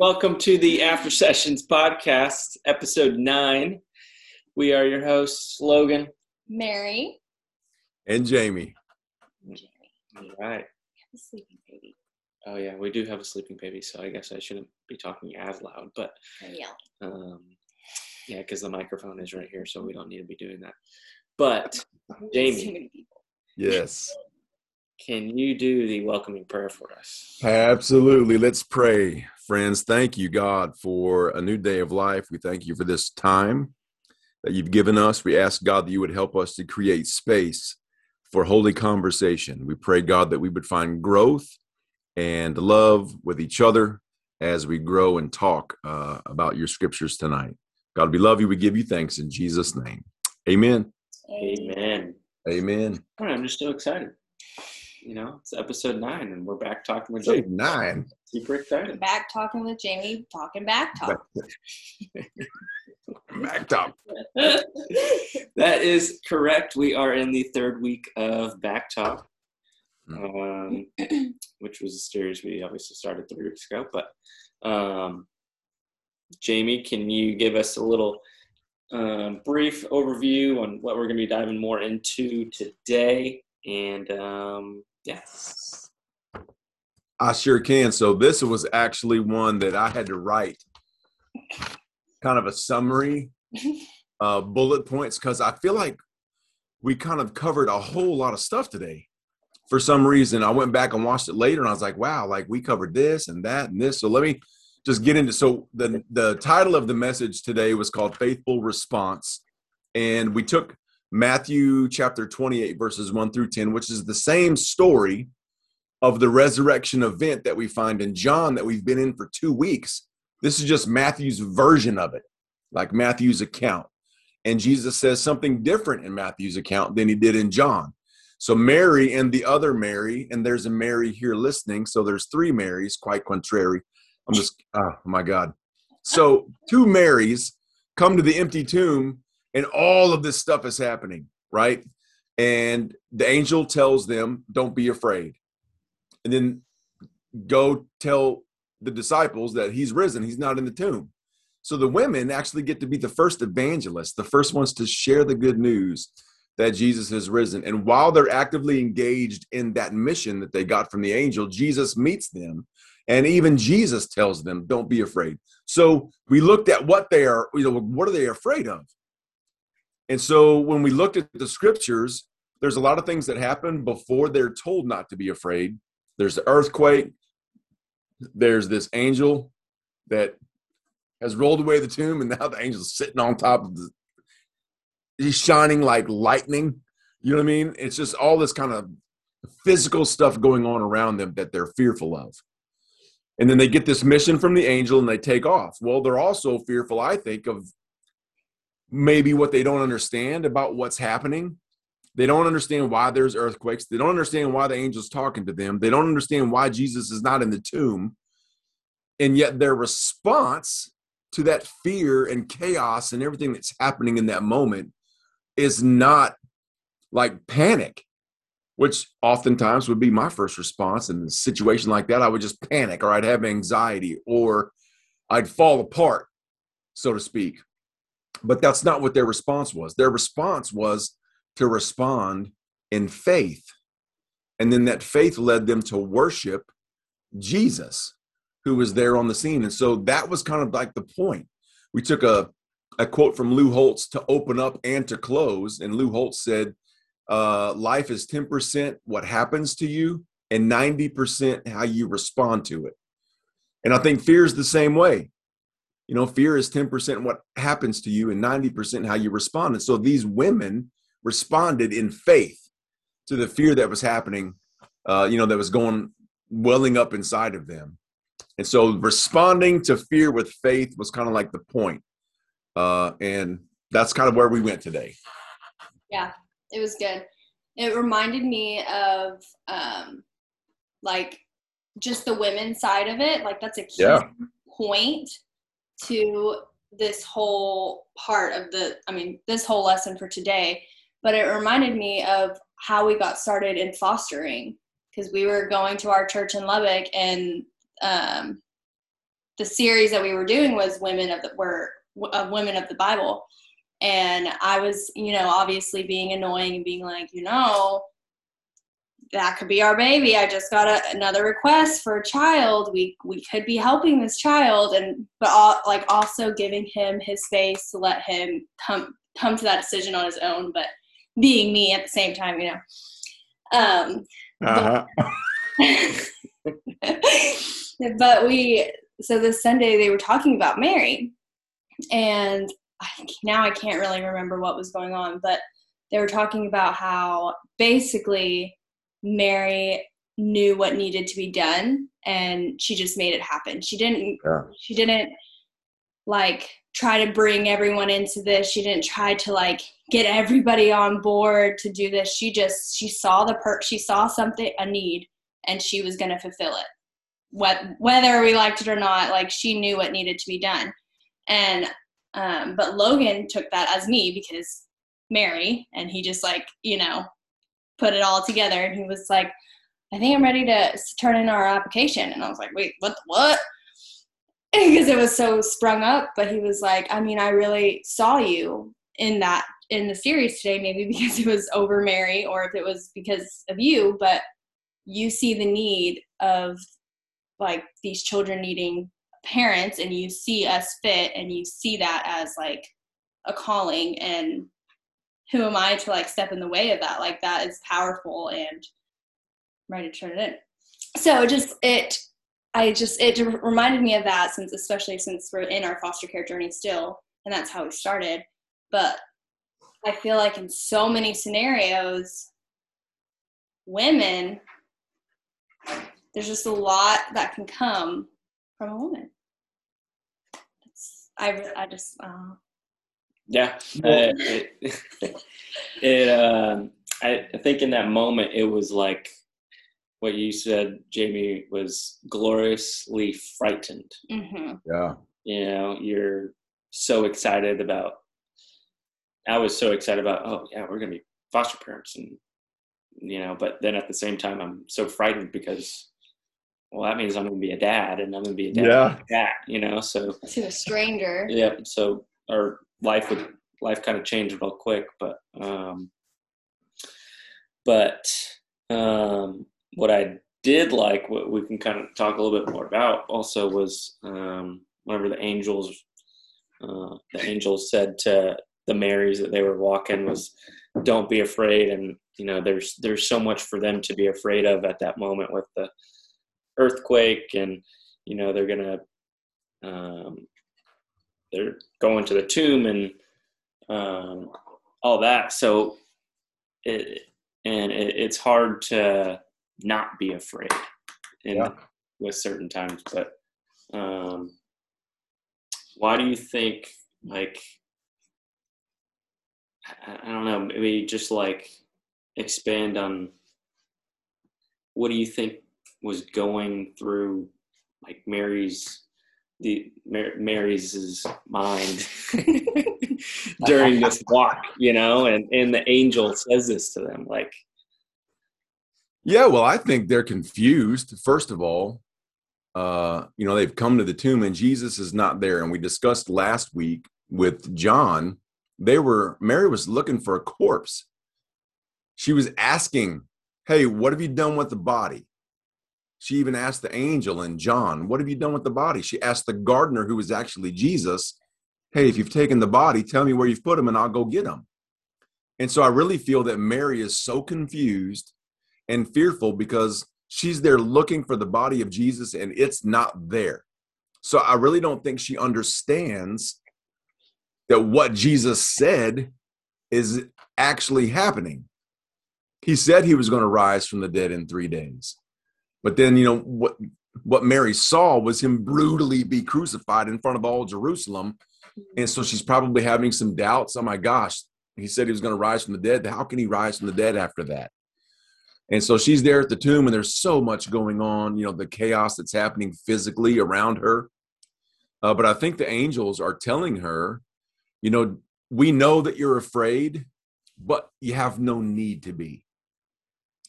Welcome to the After Sessions podcast, episode nine. We are your hosts, Logan, Mary, and Jamie. Jamie. All right. The sleeping baby. Oh yeah, we do have a sleeping baby, so I guess I shouldn't be talking as loud. But I'm um, yeah, because the microphone is right here, so we don't need to be doing that. But Jamie. Too many people. Yes, can you do the welcoming prayer for us? absolutely. Let's pray. Friends, thank you, God, for a new day of life. We thank you for this time that you've given us. We ask, God, that you would help us to create space for holy conversation. We pray, God, that we would find growth and love with each other as we grow and talk uh, about your scriptures tonight. God, we love you. We give you thanks in Jesus' name. Amen. Amen. Amen. Right, I'm just so excited. You know, it's episode nine, and we're back talking with So Jamie. nine. Super excited. Back talking with Jamie, talking back talk. Back top. that is correct. We are in the third week of Back Talk, um, which was a series we obviously started three weeks ago. But um, Jamie, can you give us a little um, brief overview on what we're going to be diving more into today? And um, yeah, I sure can. So this was actually one that I had to write kind of a summary, uh, bullet points, because I feel like we kind of covered a whole lot of stuff today. For some reason, I went back and watched it later, and I was like, "Wow, like we covered this and that and this." So let me just get into. So the the title of the message today was called "Faithful Response," and we took Matthew chapter twenty eight verses one through ten, which is the same story of the resurrection event that we find in John that we've been in for two weeks. This is just Matthew's version of it, like Matthew's account. And Jesus says something different in Matthew's account than he did in John. So Mary and the other Mary, and there's a Mary here listening. So there's three Marys, quite contrary. I'm just, oh my God. So two Marys come to the empty tomb, and all of this stuff is happening, right? And the angel tells them, Don't be afraid. And then go tell the disciples that he's risen he's not in the tomb. So the women actually get to be the first evangelists the first ones to share the good news that jesus has risen. And while they're actively engaged in that mission that they got from the angel jesus meets them and even jesus tells them don't be afraid. So we looked at what they are you know what are they afraid of and so when we looked at the scriptures there's a lot of things that happen before they're told not to be afraid. There's the earthquake. There's this angel that has rolled away the tomb and now the angel's sitting on top of the he's shining like lightning. You know what i mean? It's just all this kind of physical stuff going on around them that they're fearful of. And then they get this mission from the angel and they take off. Well they're also fearful i think of maybe what they don't understand about what's happening they don't understand why there's earthquakes. They don't understand why the angel's talking to them. They don't understand why Jesus is not in the tomb. And yet their response to that fear and chaos and everything that's happening in that moment is not like panic, which oftentimes would be my first response in a situation like that. I would just panic or I'd have anxiety or I'd fall apart, so to speak. But that's not what their response was. Their response was, to respond in faith. And then that faith led them to worship Jesus, who was there on the scene. And so that was kind of like the point. We took a, a quote from Lou Holtz to open up and to close. And Lou Holtz said, uh, Life is 10% what happens to you and 90% how you respond to it. And I think fear is the same way. You know, fear is 10% what happens to you and 90% how you respond. And so these women, responded in faith to the fear that was happening, uh, you know, that was going welling up inside of them. And so responding to fear with faith was kind of like the point. Uh, and that's kind of where we went today. Yeah, it was good. It reminded me of um, like just the women's side of it. Like that's a key Yeah. point to this whole part of the, I mean, this whole lesson for today. But it reminded me of how we got started in fostering because we were going to our church in Lubbock and um, the series that we were doing was women of the were uh, women of the Bible, and I was you know obviously being annoying and being like you know that could be our baby. I just got a, another request for a child. We we could be helping this child, and but all, like also giving him his space to let him come come to that decision on his own. But being me at the same time, you know. Um, uh-huh. but, but we so this Sunday they were talking about Mary, and I, now I can't really remember what was going on, but they were talking about how basically Mary knew what needed to be done and she just made it happen. She didn't yeah. she didn't like try to bring everyone into this. She didn't try to like get everybody on board to do this. She just she saw the per she saw something a need and she was going to fulfill it. What whether we liked it or not, like she knew what needed to be done. And um but Logan took that as me because Mary and he just like, you know, put it all together and he was like i think i'm ready to turn in our application. And i was like wait what what? Because it was so sprung up but he was like i mean i really saw you in that in the series today maybe because it was over mary or if it was because of you but you see the need of like these children needing parents and you see us fit and you see that as like a calling and who am I to like step in the way of that? Like that is powerful and I'm ready to turn it in. So just it I just it reminded me of that since especially since we're in our foster care journey still and that's how we started. But I feel like in so many scenarios women there's just a lot that can come from a woman. It's, I I just uh, yeah, uh, it, it um, I, I think in that moment it was like what you said, Jamie, was gloriously frightened. Mm-hmm. Yeah, you know, you're so excited about. I was so excited about. Oh yeah, we're gonna be foster parents, and you know, but then at the same time, I'm so frightened because well, that means I'm going to be a dad, and I'm going to be a dad, yeah. dad, you know. So to a stranger. Yeah. So, or life would life kind of changed real quick. But um, but um, what I did like, what we can kind of talk a little bit more about, also was um, whenever the angels uh, the angels said to the Marys that they were walking was, "Don't be afraid." And you know, there's there's so much for them to be afraid of at that moment with the earthquake, and you know they're gonna um, they're going to the tomb and um, all that. So it and it, it's hard to not be afraid in yeah. with certain times. But um, why do you think like I, I don't know maybe just like expand on what do you think was going through like Mary's the Mary's mind during this walk, you know, and and the angel says this to them, like, yeah, well, I think they're confused. First of all, uh, you know, they've come to the tomb and Jesus is not there, and we discussed last week with John. They were Mary was looking for a corpse. She was asking, "Hey, what have you done with the body?" She even asked the angel and John, What have you done with the body? She asked the gardener, who was actually Jesus, Hey, if you've taken the body, tell me where you've put him and I'll go get him. And so I really feel that Mary is so confused and fearful because she's there looking for the body of Jesus and it's not there. So I really don't think she understands that what Jesus said is actually happening. He said he was going to rise from the dead in three days. But then, you know, what what Mary saw was him brutally be crucified in front of all Jerusalem. And so she's probably having some doubts. Oh my gosh, he said he was going to rise from the dead. How can he rise from the dead after that? And so she's there at the tomb, and there's so much going on, you know, the chaos that's happening physically around her. Uh, but I think the angels are telling her, you know, we know that you're afraid, but you have no need to be.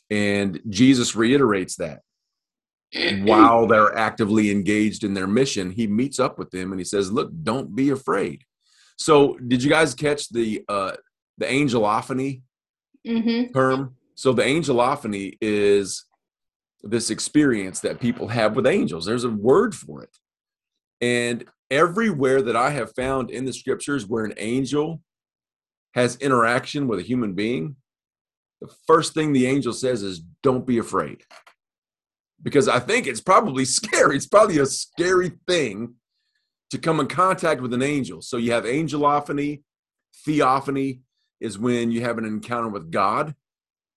And Jesus reiterates that. while they're actively engaged in their mission, he meets up with them and he says, "Look, don't be afraid." So, did you guys catch the uh, the angelophany Mm-hmm. term? So, the angelophany is this experience that people have with angels. There's a word for it, and everywhere that I have found in the scriptures where an angel has interaction with a human being, the first thing the angel says is, "Don't be afraid." Because I think it's probably scary. It's probably a scary thing to come in contact with an angel. So you have angelophany, theophany is when you have an encounter with God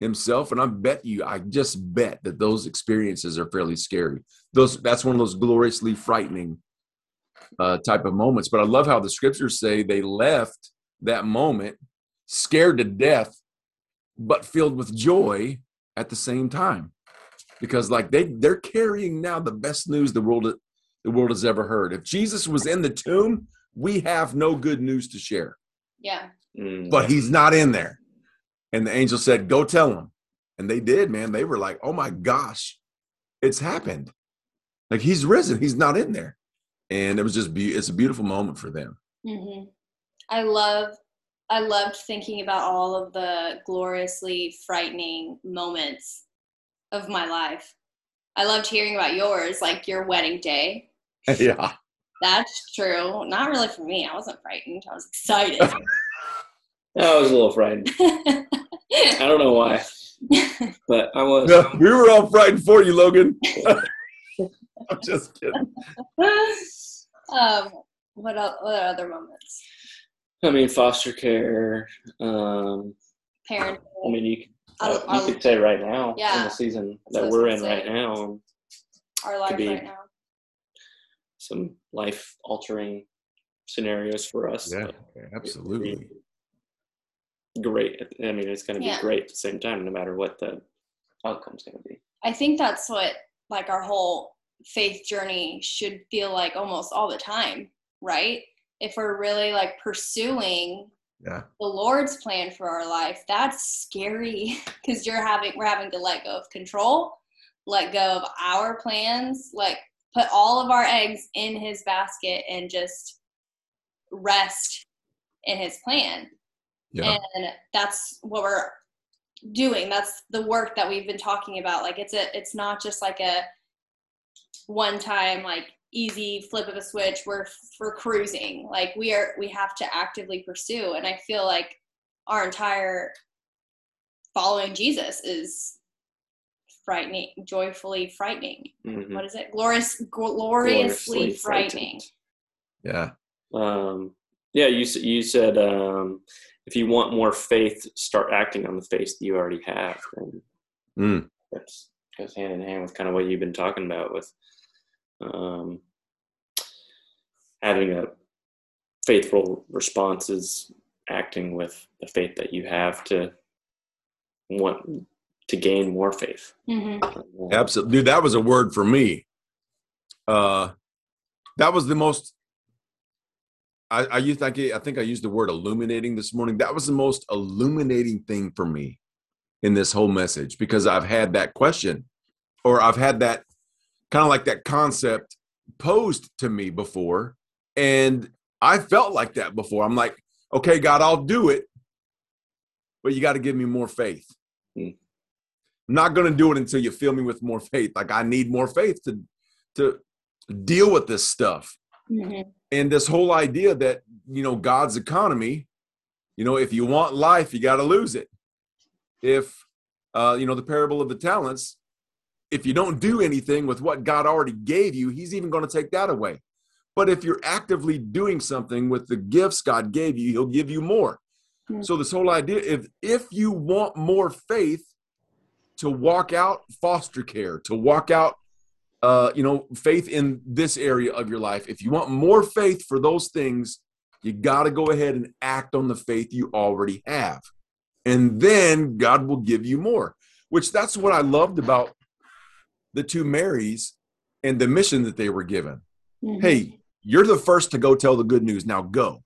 Himself, and I bet you, I just bet that those experiences are fairly scary. Those that's one of those gloriously frightening uh, type of moments. But I love how the scriptures say they left that moment scared to death, but filled with joy at the same time because like they they're carrying now the best news the world the world has ever heard. If Jesus was in the tomb, we have no good news to share. Yeah. Mm. But he's not in there. And the angel said, "Go tell him." And they did, man. They were like, "Oh my gosh. It's happened." Like he's risen. He's not in there. And it was just be- it's a beautiful moment for them. hmm I love, I loved thinking about all of the gloriously frightening moments of my life. I loved hearing about yours, like your wedding day. yeah. That's true. Not really for me. I wasn't frightened. I was excited. I was a little frightened. I don't know why, but I was. we were all frightened for you, Logan. I'm just kidding. um, what, el- what other moments? I mean, foster care. Um, Parent. I mean, you could, I uh, don't- you don't- could say right now in the season That's what I that we're in say. right now, Our life be- right now. some life altering scenarios for us. Yeah, but absolutely. Great. I mean, it's going to be Yeah. great at the same time, no matter what the outcome's going to be. I think that's what like our whole faith journey should feel like almost all the time, right? If we're really like pursuing Yeah. the Lord's plan for our life, that's scary because you're having we're having to let go of control, let go of our plans, like put all of our eggs in his basket and just rest in his plan. Yeah. And that's what we're doing. That's the work that we've been talking about. Like it's a it's not just like a one time like easy flip of a switch we're for cruising like we are we have to actively pursue and i feel like our entire following jesus is frightening joyfully frightening Mhm. what is it glorious gloriously, Gloriously frightening Yeah. Um, yeah, you you said um, if you want more faith, start acting on the faith that you already have, and Mm. that's goes hand in hand with kind of what you've been talking about with um, having a faithful response is acting with the faith that you have to want to gain more faith. Mm-hmm. Absolutely. Dude, that was a word for me. Uh that was the most I, I used I, I think I used the word illuminating this morning. That was the most illuminating thing for me in this whole message because I've had that question or I've had that kind of like that concept posed to me before. And I felt like that before. I'm like, okay, God, I'll do it, but you got to give me more faith. Hmm. I'm not going to do it until you fill me with more faith. Like I need more faith to to deal with this stuff. hmm And this whole idea that, you know, God's economy, you know, if you want life, you got to lose it. If uh, you know, the parable of the talents, if you don't do anything with what God already gave you, he's even going to take that away. But if you're actively doing something with the gifts God gave you, he'll give you more. Hmm. So this whole idea if if you want more faith to walk out foster care, to walk out uh, you know, faith in this area of your life, if you want more faith for those things, you got to go ahead and act on the faith you already have. And then God will give you more, which that's what I loved about the two Marys and the mission that they were given. hmm Hey, you're the first to go tell the good news. Now go.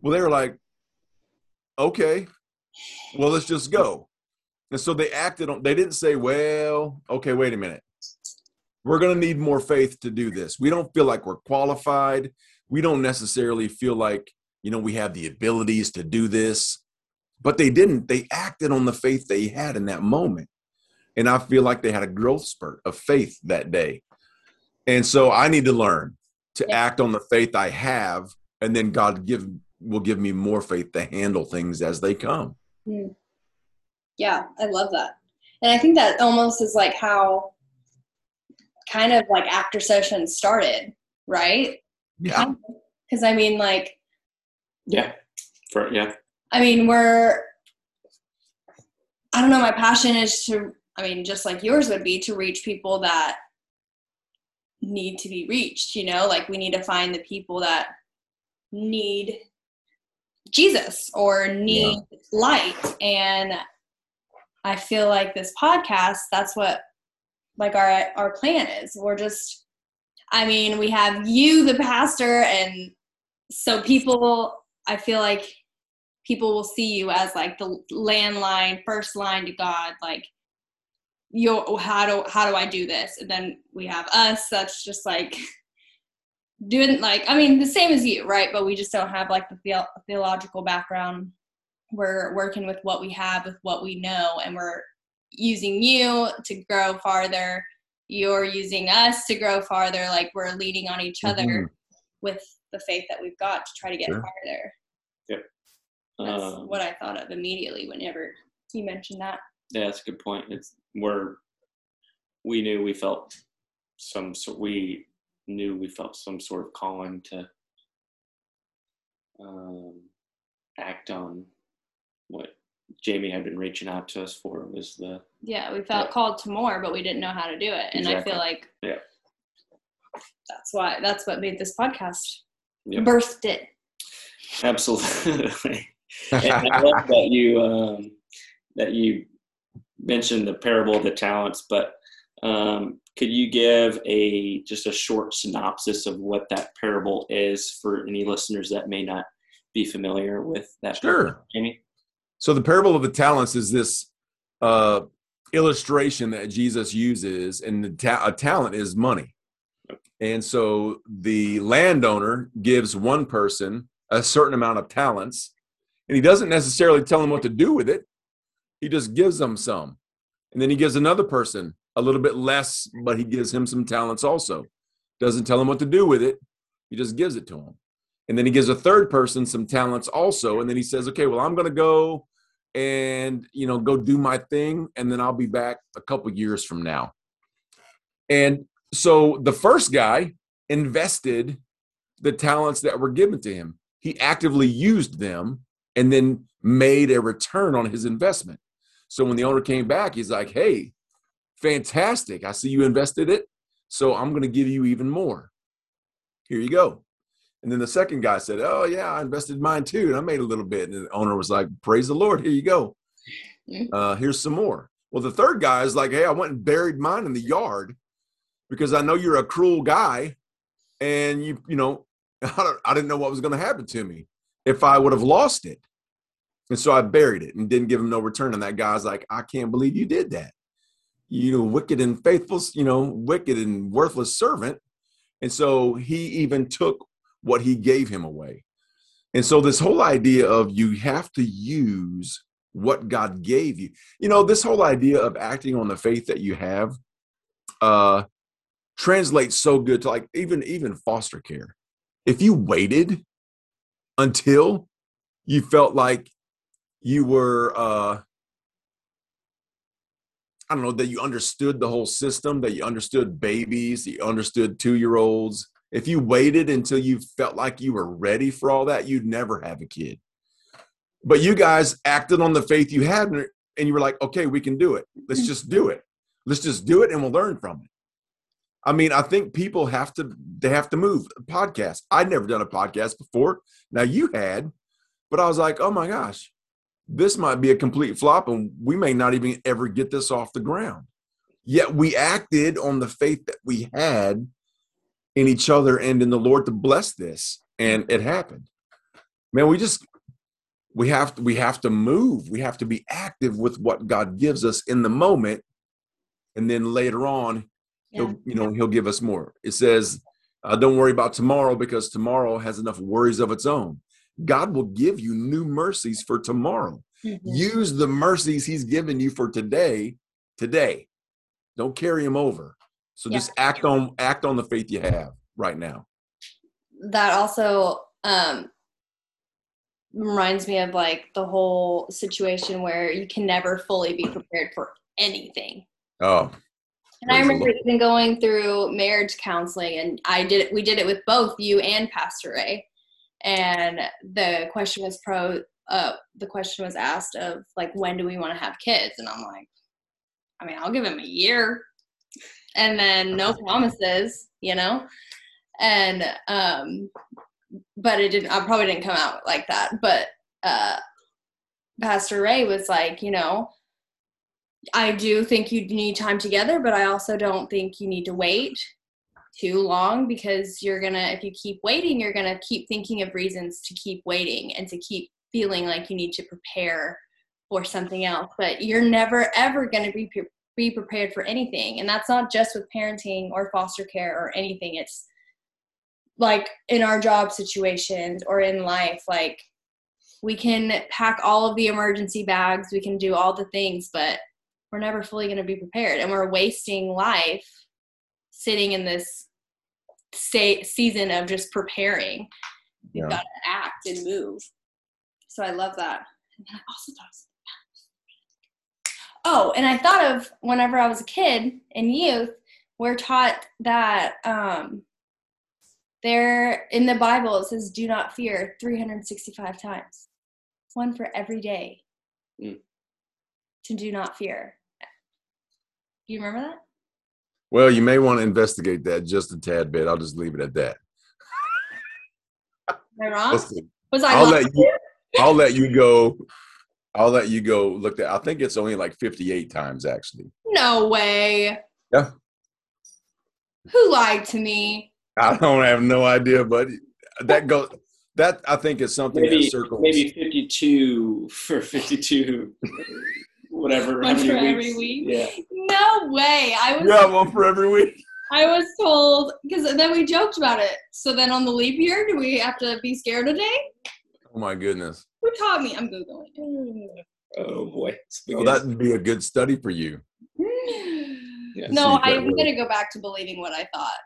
Well, they were like, okay, well, let's just go. And so they acted on, they didn't say, well, okay, wait a minute. we're going to need more faith to do this. We don't feel like we're qualified. We don't necessarily feel like, you know, we have the abilities to do this. But they didn't. They acted on the faith they had in that moment. And I feel like they had a growth spurt of faith that day. And so I need to learn to yeah. act on the faith I have, and then God give will give me more faith to handle things as they come. Mm. Yeah, I love that. And I think that almost is like how kind of like after sessions started, right? Yeah. Because I mean, like, yeah, for yeah. I mean, we're. I don't know. My passion is to. I mean, just like yours would be to reach people that need to be reached. You know, like we need to find the people that need Jesus or need yeah. light, and I feel like this podcast. That's what like our our plan is. We're just I mean, we have you the pastor and so people I feel like people will see you as like the landline first line to God like you how do how do I do this? And then we have us that's just like doing like I mean the same as you, right? But we just don't have like the the- theological background. We're working with what we have with what we know and we're using you to grow farther you're using us to grow farther like we're leaning on each other mm-hmm. with the faith that we've got to try to get sure. farther yep that's um, what i thought of immediately whenever you mentioned that yeah that's a good point it's we're we knew we felt some so we knew we felt some sort of calling to um, act on what Jamie had been reaching out to us for was the yeah we felt yeah. called to more but we didn't know how to do it and exactly. I feel like yeah that's why that's what made this podcast yep. birthed it absolutely and I love that you um, that you mentioned the parable of the talents but um, could you give a just a short synopsis of what that parable is for any listeners that may not be familiar with that sure parable, Jamie so the parable of the talents is this uh, illustration that Jesus uses, and the ta- a talent is money. And so the landowner gives one person a certain amount of talents, and he doesn't necessarily tell him what to do with it. He just gives them some. And then he gives another person a little bit less, but he gives him some talents also. Doesn't tell him what to do with it. He just gives it to him. And then he gives a third person some talents also. And then he says, okay, well, I'm going to go and you know go do my thing and then i'll be back a couple years from now and so the first guy invested the talents that were given to him he actively used them and then made a return on his investment so when the owner came back he's like hey fantastic i see you invested it so i'm going to give you even more here you go and then the second guy said, "Oh yeah, I invested mine too, and I made a little bit." And the owner was like, "Praise the Lord, here you go. Uh, here's some more." Well, the third guy is like, "Hey, I went and buried mine in the yard because I know you're a cruel guy, and you, you know, I, I didn't know what was going to happen to me if I would have lost it, and so I buried it and didn't give him no return." And that guy's like, "I can't believe you did that. You know, wicked and faithful, you know, wicked and worthless servant." And so he even took what he gave him away. And so, this whole idea of you have to use what God gave you, you know, this whole idea of acting on the faith that you have uh, translates so good to like even even foster care. If you waited until you felt like you were uh, I don't know, that you understood the whole system, that you understood babies, that you understood two year olds, if you waited until you felt like you were ready for all that, you'd never have a kid. But you guys acted on the faith you had and you were like, okay, we can do it. Let's mm. just do it. Let's just do it and we'll learn from it. I mean, I think people have to they have to move. Podcast. I'd never done a podcast before. Now you had, but I was like, oh my gosh, this might be a complete flop and we may not even ever get this off the ground. Yet we acted on the faith that we had in each other and in the Lord to bless this. And it happened. Man, we just we have to we have to move. We have to be active with what God gives us in the moment. And then later on, he'll you know he'll give us more it says uh, don't worry about tomorrow because tomorrow has enough worries of its own god will give you new mercies for tomorrow. Mhm. use the mercies he's given you for today today. Don't carry them over. So Yeah. just act on act on the faith you have right now. That also um reminds me of like the whole situation where you can never fully be prepared for anything. Oh and i remember even going through marriage counseling and i did it we did it with both you and pastor ray and the question was pro uh the question was asked of like when do we want to have kids? And i'm like i mean i'll give him a year. And then no promises you know? And um but it didn't i probably didn't come out like that. But uh pastor ray was like you know i do think you need time together but i also don't think you need to wait too long because you're gonna if you keep waiting you're gonna keep thinking of reasons to keep waiting and to keep feeling like you need to prepare for something else. But you're never ever gonna be pre- be prepared for anything. And that's not just with parenting or foster care or anything. It's like in our job situations or in life like we can pack all of the emergency bags. We can do all the things but we're never fully going to be prepared and we're wasting life sitting in this say, season of just preparing you've got to act and move. So i love that. And then i also thought oh and i thought of whenever i was a kid in youth we're taught that um there in the bible it says do not fear 365 times. One for every day Mm. to do not fear. Do you remember that well you may want to investigate that just a tad bit i'll just leave it at that am i wrong Listen, was i I'll let you I'll let you go. I'll let you go look at I think it's only like 58 times actually. no way Yeah. who lied to me I don't have no idea, but that goes that I think is something Maybe that circles maybe 52 for 52, whatever. One many for every week? Yeah. no way i was Yeah, one for every week. I was told because then we joked about it. So then on the leap year, do we have to be scared a day? Oh my goodness. Who taught me? I'm googling. Oh boy. So that'd be a good study for you. Yeah. no, See if I'm works. gonna go back to believing what I thought.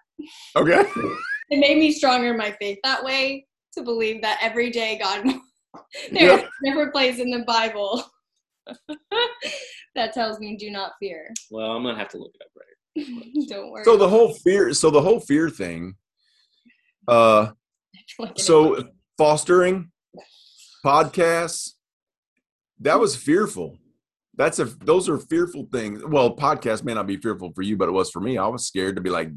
Okay. It made me stronger in my faith that way to believe that every day God. There's Yep. is never place in the Bible that tells me do not fear. Well, I'm gonna have to look it up right. Don't worry. So the whole fear so the whole fear thing uh so fostering podcasts that was fearful. That's a those are fearful things. Well podcast may not be fearful for you but it was for me. I was scared to be like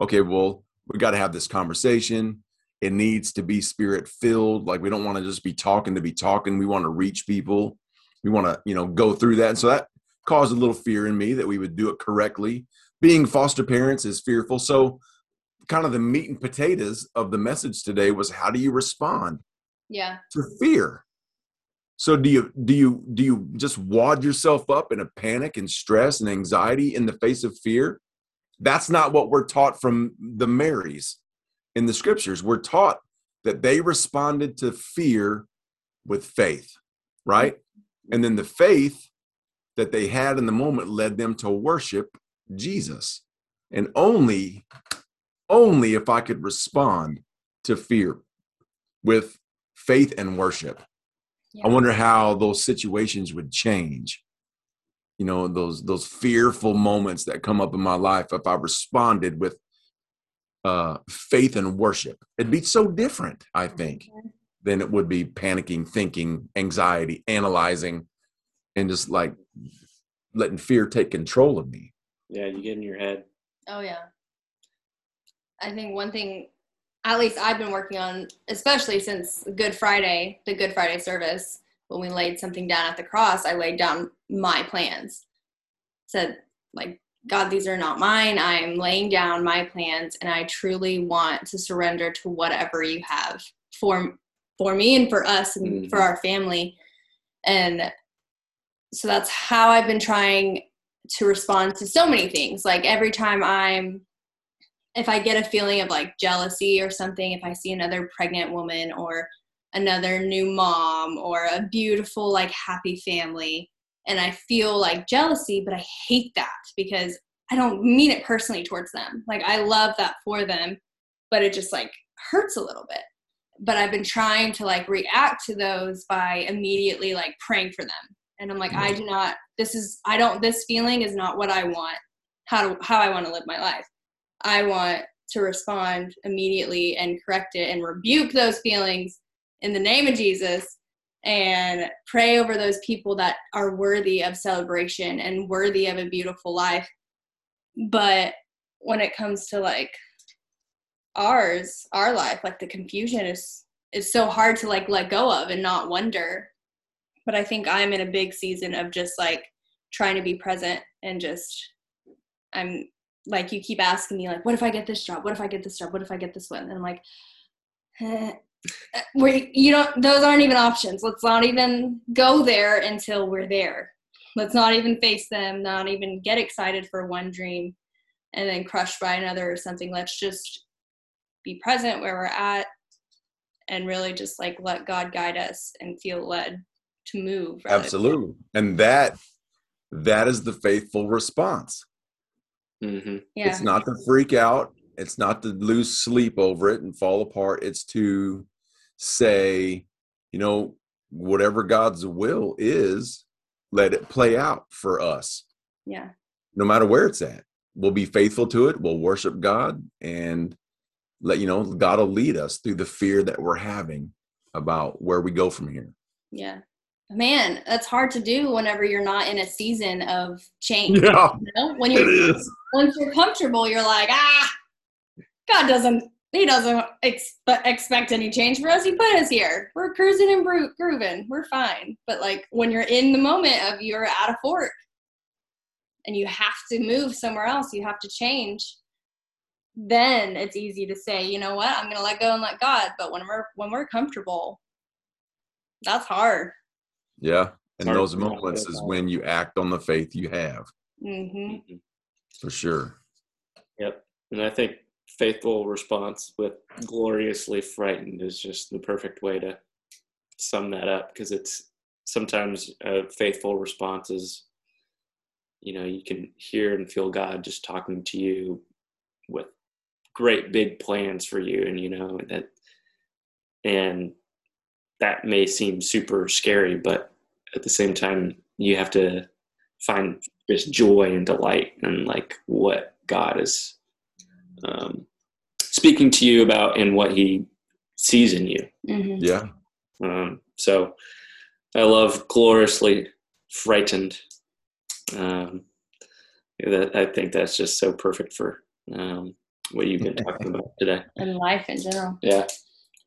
okay well we got to have this conversation. It needs to be spirit filled like we don't want to just be talking to be talking. We want to reach people we want to you know go through that. And so that caused a little fear in me that we would do it correctly. Being foster parents is fearful. So kind of the meat and potatoes of the message today was how do you respond yeah. to fear? So do you do you do you just wad yourself up in a panic and stress and anxiety in the face of fear? That's not what we're taught from the marys in the scriptures. We're taught that they responded to fear with faith right and then the faith that they had in the moment led them to worship jesus and only only if i could respond to fear with faith and worship. Yeah. I wonder how those situations would change. You know, those those fearful moments that come up in my life if I responded with uh faith and worship. It'd be so different, I think, than it would be panicking, thinking, anxiety, analyzing, and just like letting fear take control of me. Yeah, you get in your head. Oh yeah. I think one thing at least I've been working on, especially since Good Friday, the Good Friday service, when we laid something down at the cross, I laid down my plans. Said, like, God, these are not mine. I'm laying down my plans and I truly want to surrender to whatever you have for for me and for us and Mhm. for our family. And so that's how I've been trying to respond to so many things. Like every time I'm, if I get a feeling of like jealousy or something, if I see another pregnant woman or another new mom or a beautiful, like happy family, and I feel like jealousy, but I hate that because I don't mean it personally towards them. Like I love that for them, but it just like hurts a little bit. But I've been trying to like react to those by immediately like praying for them. And I'm like, I mm-hmm. do not this is I don't this feeling is not what I want how to, how I want to live my life. I want to respond immediately and correct it and rebuke those feelings in the name of Jesus and pray over those people that are worthy of celebration and worthy of a beautiful life. But when it comes to like ours, our life, like the confusion is is so hard to like let go of and not wonder. But I think I'm in a big season of just like trying to be present and just I'm like you keep asking me like what if I get this job? What if I get this job? What if I get this one? And I'm like eh, we you don't those aren't even options let's not even go there until we're there let's not even face them not even get excited for one dream and then crushed by another or something let's just be present where we're at and really just like let god guide us and feel led to move absolutely. And that that is the faithful response. Mm-hmm. yeah. It's not to freak out. It's not to lose sleep over it and fall apart. It's to say you know whatever god's will is let it play out for us. Yeah. No matter where it's at. We'll be faithful to it. We'll worship god and let you know god will lead us through the fear that we're having about where we go from here yeah man that's hard to do whenever you're not in a season of change yeah you know? when you're is once you're comfortable, you're like, ah, God doesn't, He doesn't ex- expect any change for us. He put us here. We're cruising and bro- grooving. We're fine. But like when you're in the moment of you're at a fork and you have to move somewhere else, you have to change. Then it's easy to say, you know what, I'm gonna let go and let God. But when we're when we're comfortable, that's hard. yeah and Hard those moments is when you act on the faith you have hmm Mm-hmm. for sure Yep. And I think faithful response with gloriously frightened is just the perfect way to sum that up because it's sometimes a faithful response is you know you can hear and feel god just talking to you with great big plans for you and you know that and that may seem super scary but at the same time you have to find this joy and delight and like what god is um, speaking to you about and what he sees in you hmm yeah um, so I love gloriously frightened. Um, that I think that's just so perfect for um, what you've been talking about today. And life in general. Yeah.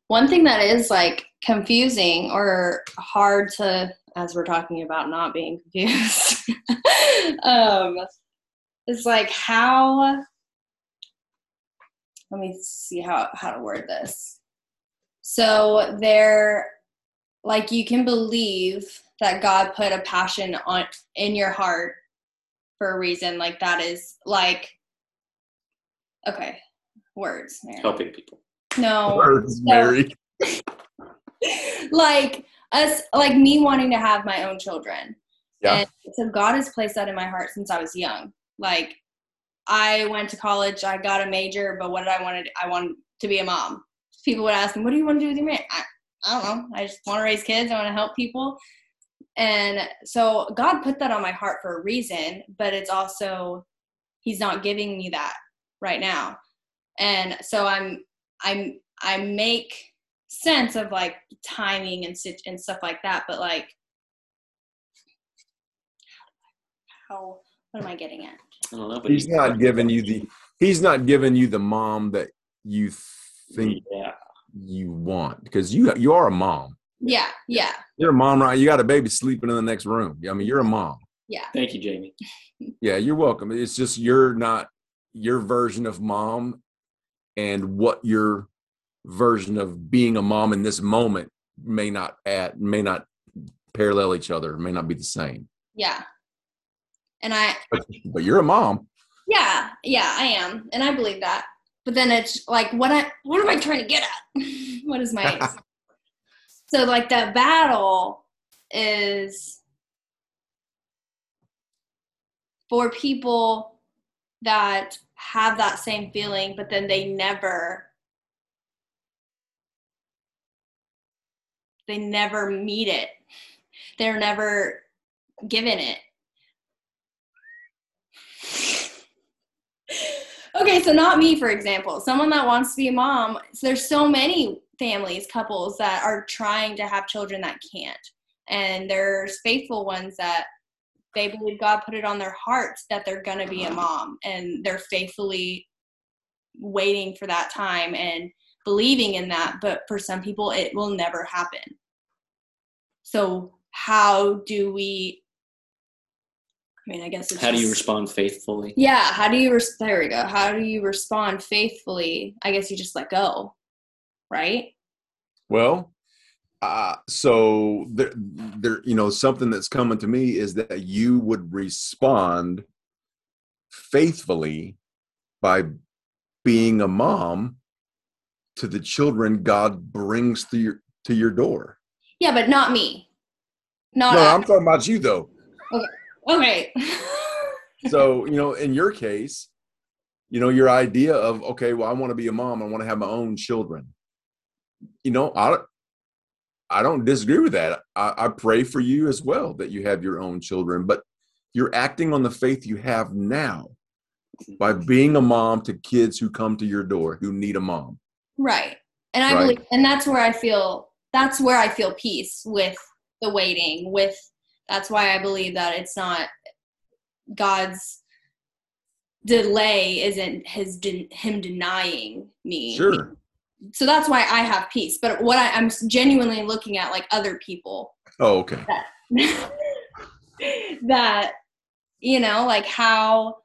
One thing that is like confusing or hard to, as we're talking about not being confused, um, is like how. Let me see how how to word this. So there, like you can believe that God put a passion on in your heart for a reason. Like that is like, okay, words. Mary. Helping people. No, Words, Mary. like us like me wanting to have my own children Yeah. and so god has placed that in my heart since i was young like i went to college i got a major but what did i want to i wanted to be a mom people would ask me what do you want to do with your man I, I don't know i just want to raise kids i want to help people and so god put that on my heart for a reason but it's also he's not giving me that right now and so i'm i'm i make sense of like timing and sit and stuff like that but like how what am i getting at I don't know, but He's not giving you the he's not giving you the mom that you think Yeah. you want because you you are a mom. yeah yeah You're a mom, right? You got a baby sleeping in the next room. I mean, you're a mom. yeah Thank you, Jamie. Yeah, you're welcome. It's just you're not your version of mom and what your version of being a mom in this moment may not add may not parallel each other, may not be the same. yeah And I, But, but you're a mom. yeah, yeah, I am. And I believe that. But then it's like, what I, what am I trying to get at? what is my, so like the battle is for people that have that same feeling, but then they never, they never meet it. They're never given it. okay, so not me, for example. Someone that wants to be a mom. So there's so many families, couples that are trying to have children that can't. And there's faithful ones that they believe God put it on their hearts that they're going to be a mom and they're faithfully waiting for that time and believing in that. But for some people, it will never happen. So, how do we? I mean, I guess it's How do you respond faithfully? yeah how do you res- there we go how do you respond faithfully i guess you just let go right Well, uh, so there, there, you know, something that's coming to me is that you would respond faithfully by being a mom to the children God brings to your to your door. yeah but not me not no, I'm talking about you though. okay So, you know, in your case, you know, your idea of okay, well, I want to be a mom, I want to have my own children. You know, I I don't disagree with that. I, I pray for you as well that you have your own children, but you're acting on the faith you have now by being a mom to kids who come to your door who need a mom. right and i Right. believe and that's where i feel that's where i feel peace with the waiting with that's why i believe that it's not god's delay isn't his him denying me Sure. So that's why i have peace. But what I, i'm genuinely looking at like other people Oh, okay. that you know like how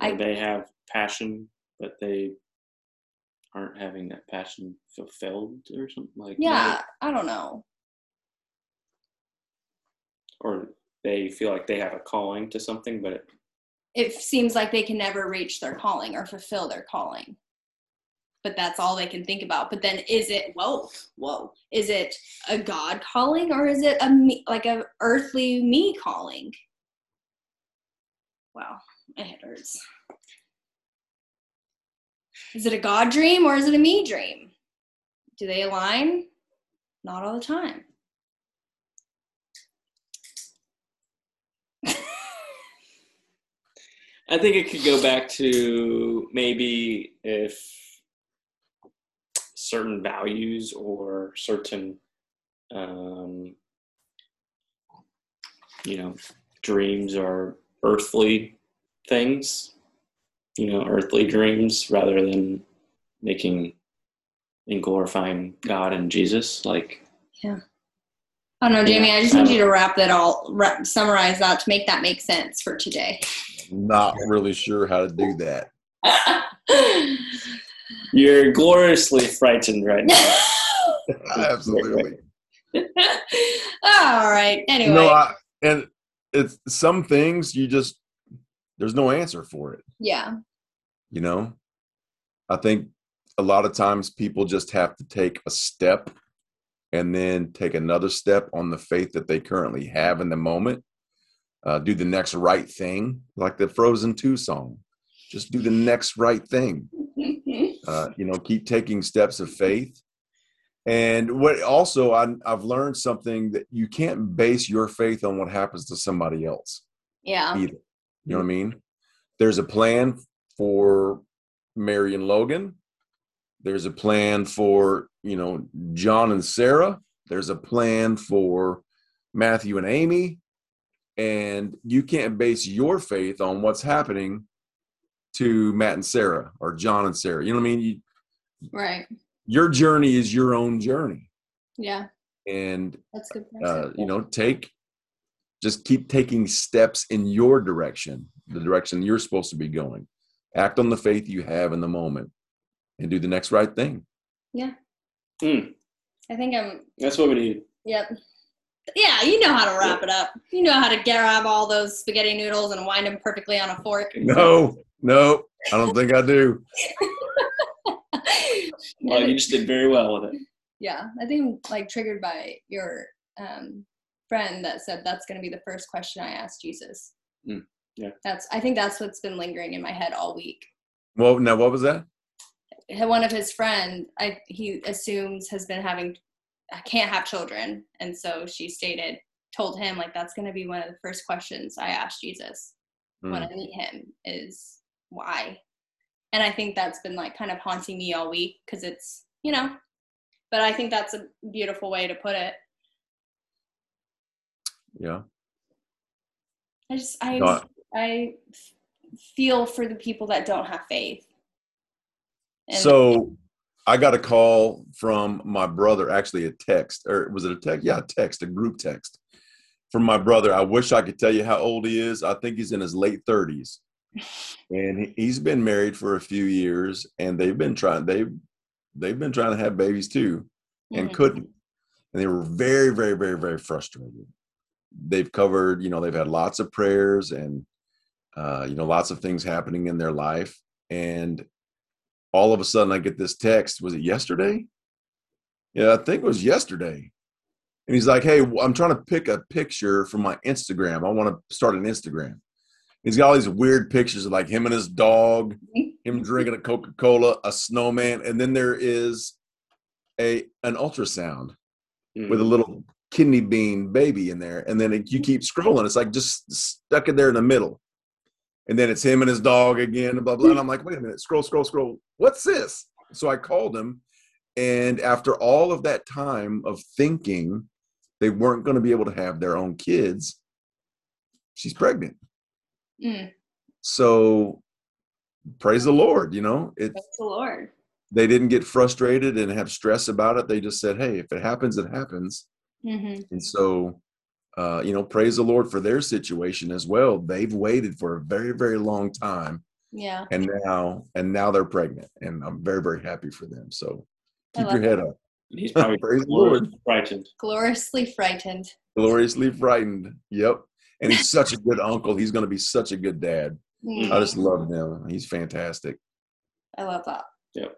I- they have passion, but they aren't having that passion fulfilled or something like yeah i don't know. Or they feel like they have a calling to something, but it, it seems like they can never reach their calling or fulfill their calling but that's all they can think about. But then is it whoa whoa is it a god calling or is it a me, like a earthly me calling? Wow my head hurts. Is it a god dream or is it a me dream? Do they align? Not all the time. I think it could go back to maybe if certain values or certain, um, you know, dreams are earthly things, you know, earthly dreams rather than making and glorifying God and Jesus. Like, yeah I don't know, Jamie. Yeah, I just I need you to wrap that all, wrap, summarize that to make that make sense for today. Not really sure how to do that. you're gloriously frightened right now. Absolutely. all right. Anyway, You know, I, and it's some things you just there's no answer for it. yeah, you know i think a lot of times people just have to take a step and then take another step on the faith that they currently have in the moment uh, do the next right thing like the frozen 2 song just do the next right thing uh, you know keep taking steps of faith and what also I, i've learned something that you can't base your faith on what happens to somebody else yeah, either. You know what I mean? There's a plan for Mary and Logan. There's a plan for, you know, John and Sarah. There's a plan for Matthew and Amy. And you can't base your faith on what's happening to Matt and Sarah or John and Sarah. You know what I mean? You, right. your journey is your own journey. Yeah, And that's good. uh, you know, take just keep taking steps in your direction, the direction you're supposed to be going. Act on the faith you have in the moment and do the next right thing. Yeah hmm, I think I'm. that's what we need. Yep. Yeah, you know how to wrap it up. You know how to grab all those spaghetti noodles and wind them perfectly on a fork. No, no, I don't think I do. Well, you just did very well with it. yeah, I think like triggered by your um, friend that said that's going to be the first question I ask Jesus. Mm, yeah. That's I think that's what's been lingering in my head all week. Well, now what was that? One of his friend, I he assumes has been having, I can't have children, and so she stated, told him like that's going to be one of the first questions I ask Jesus when Hmm. I meet him is why. And I think that's been like kind of haunting me all week because it's, you know, but I think that's a beautiful way to put it. Yeah. I just, I, No, I- feel for the people that don't have faith. And- So I got a call from my brother, actually a text, or was it a text? Yeah, a text, a group text from my brother. I wish I could tell you how old he is. I think he's in his late 30s. And he- he's been married for a few years and they've been trying they've they've been trying to have babies too and Mhm. couldn't. And they were very, very, very, very frustrated. They've covered, you know, they've had lots of prayers and, uh, you know, lots of things happening in their life. And all of a sudden, I get this text. Was it yesterday? Yeah, I think it was yesterday. And he's like, Hey, I'm trying to pick a picture from my Instagram. I want to start an Instagram. He's got all these weird pictures of like him and his dog, him drinking a Coca Cola, a snowman, and then there is a an ultrasound Mm. with a little kidney bean baby in there, and then it, you keep scrolling. It's like just stuck in there in the middle, and then it's him and his dog again, And blah blah. And I'm like, wait a minute, scroll, scroll, scroll. What's this? So I called him, and after all of that time of thinking they weren't going to be able to have their own kids, she's pregnant. Mm, So praise the Lord, you know, it praise the Lord. they didn't get frustrated and have stress about it. They just said, "Hey, if it happens, it happens." hmm And so, uh, you know, praise the Lord for their situation as well. They've waited for a very, very long time, Yeah. and now, and now they're pregnant, and I'm very, very happy for them. So, keep your head up. He's probably Praise the Lord. frightened. Gloriously frightened. Gloriously frightened. Yep. And he's such a good uncle. He's going to be such a good dad. Mm, I just love him. He's fantastic. I love that. Yep.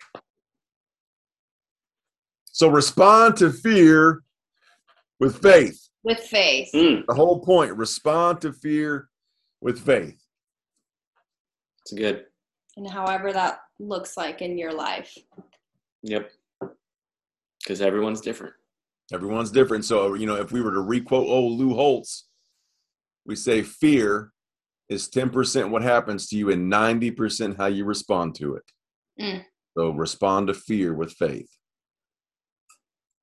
So respond to fear with faith. With faith. Mm, The whole point respond to fear with faith. it's good. And however that looks like in your life. Yep. Because everyone's different. Everyone's different. So, you know, if we were to requote old Lou Holtz, we say fear is 10% what happens to you and 90% how you respond to it. Mm. So respond to fear with faith,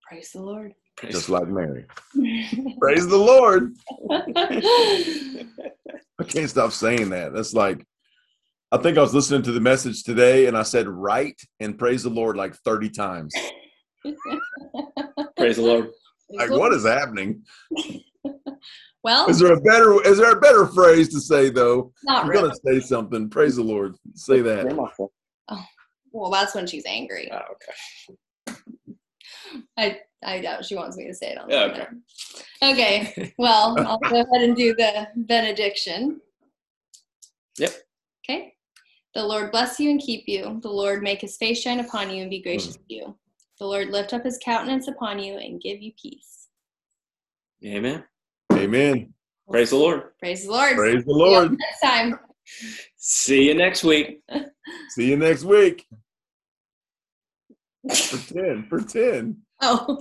Praise the Lord. Praise just like Mary. Praise the Lord. I can't stop saying that. That's like, I think I was listening to the message today and I said right and praise the Lord like 30 times. Praise the Lord. Like, what is happening? Well, Is there a better is there a better phrase to say though? not You're really. gonna say something. Praise the Lord. Say that. Oh, Well, that's when she's angry. okay. I I doubt she wants me to say it on Yeah, the okay. Okay. Well, I'll go ahead and do the benediction. Yep. Okay. The Lord bless you and keep you. The Lord make his face shine upon you and be gracious Mm. to you. The Lord lift up his countenance upon you and give you peace. Amen. Amen. Praise the Lord. Praise the Lord. Praise the See you Lord. Next time. See you next week. See you next week. For 10. For 10. Oh.